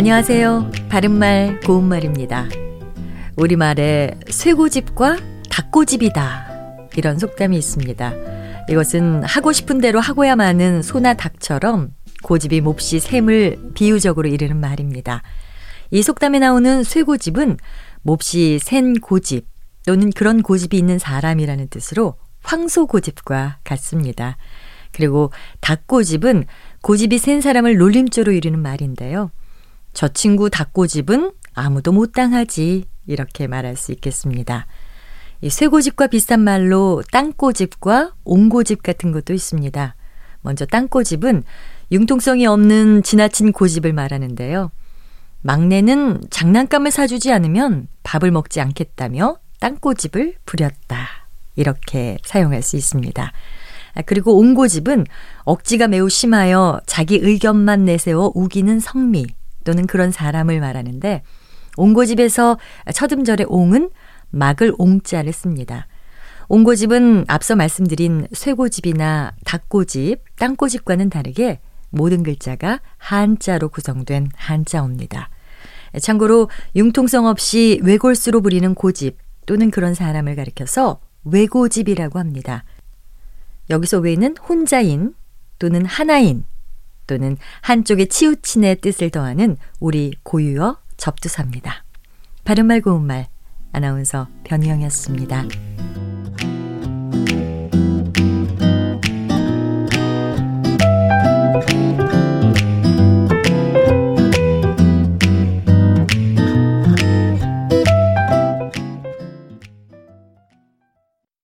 안녕하세요. 바른말 고운말입니다. 우리말에 쇠고집과 닭고집이다. 이런 속담이 있습니다. 이것은 하고 싶은 대로 하고야 마는 소나 닭처럼 고집이 몹시 샘을 비유적으로 이르는 말입니다. 이 속담에 나오는 쇠고집은 몹시 센 고집 또는 그런 고집이 있는 사람이라는 뜻으로 황소고집과 같습니다. 그리고 닭고집은 고집이 센 사람을 놀림조로 이르는 말인데요. 저 친구 닭고집은 아무도 못 당하지. 이렇게 말할 수 있겠습니다. 이 쇠고집과 비슷한 말로 땅고집과 옹고집 같은 것도 있습니다. 먼저 땅고집은 융통성이 없는 지나친 고집을 말하는데요. 막내는 장난감을 사주지 않으면 밥을 먹지 않겠다며 땅고집을 부렸다. 이렇게 사용할 수 있습니다. 아, 그리고 옹고집은 억지가 매우 심하여 자기 의견만 내세워 우기는 성미 또는 그런 사람을 말하는데 옹고집에서 첫 음절의 옹은 막을 옹자를 씁니다. 옹고집은 앞서 말씀드린 쇠고집이나 닭고집, 땅고집과는 다르게 모든 글자가 한자로 구성된 한자어입니다. 참고로 융통성 없이 외골수로 부리는 고집 또는 그런 사람을 가리켜서 외고집이라고 합니다. 여기서 외는 혼자인 또는 하나인 또는 한쪽의 치우친의 뜻을 더하는 우리 고유어 접두사입니다. 바른말 고운말 아나운서 변희영이었습니다.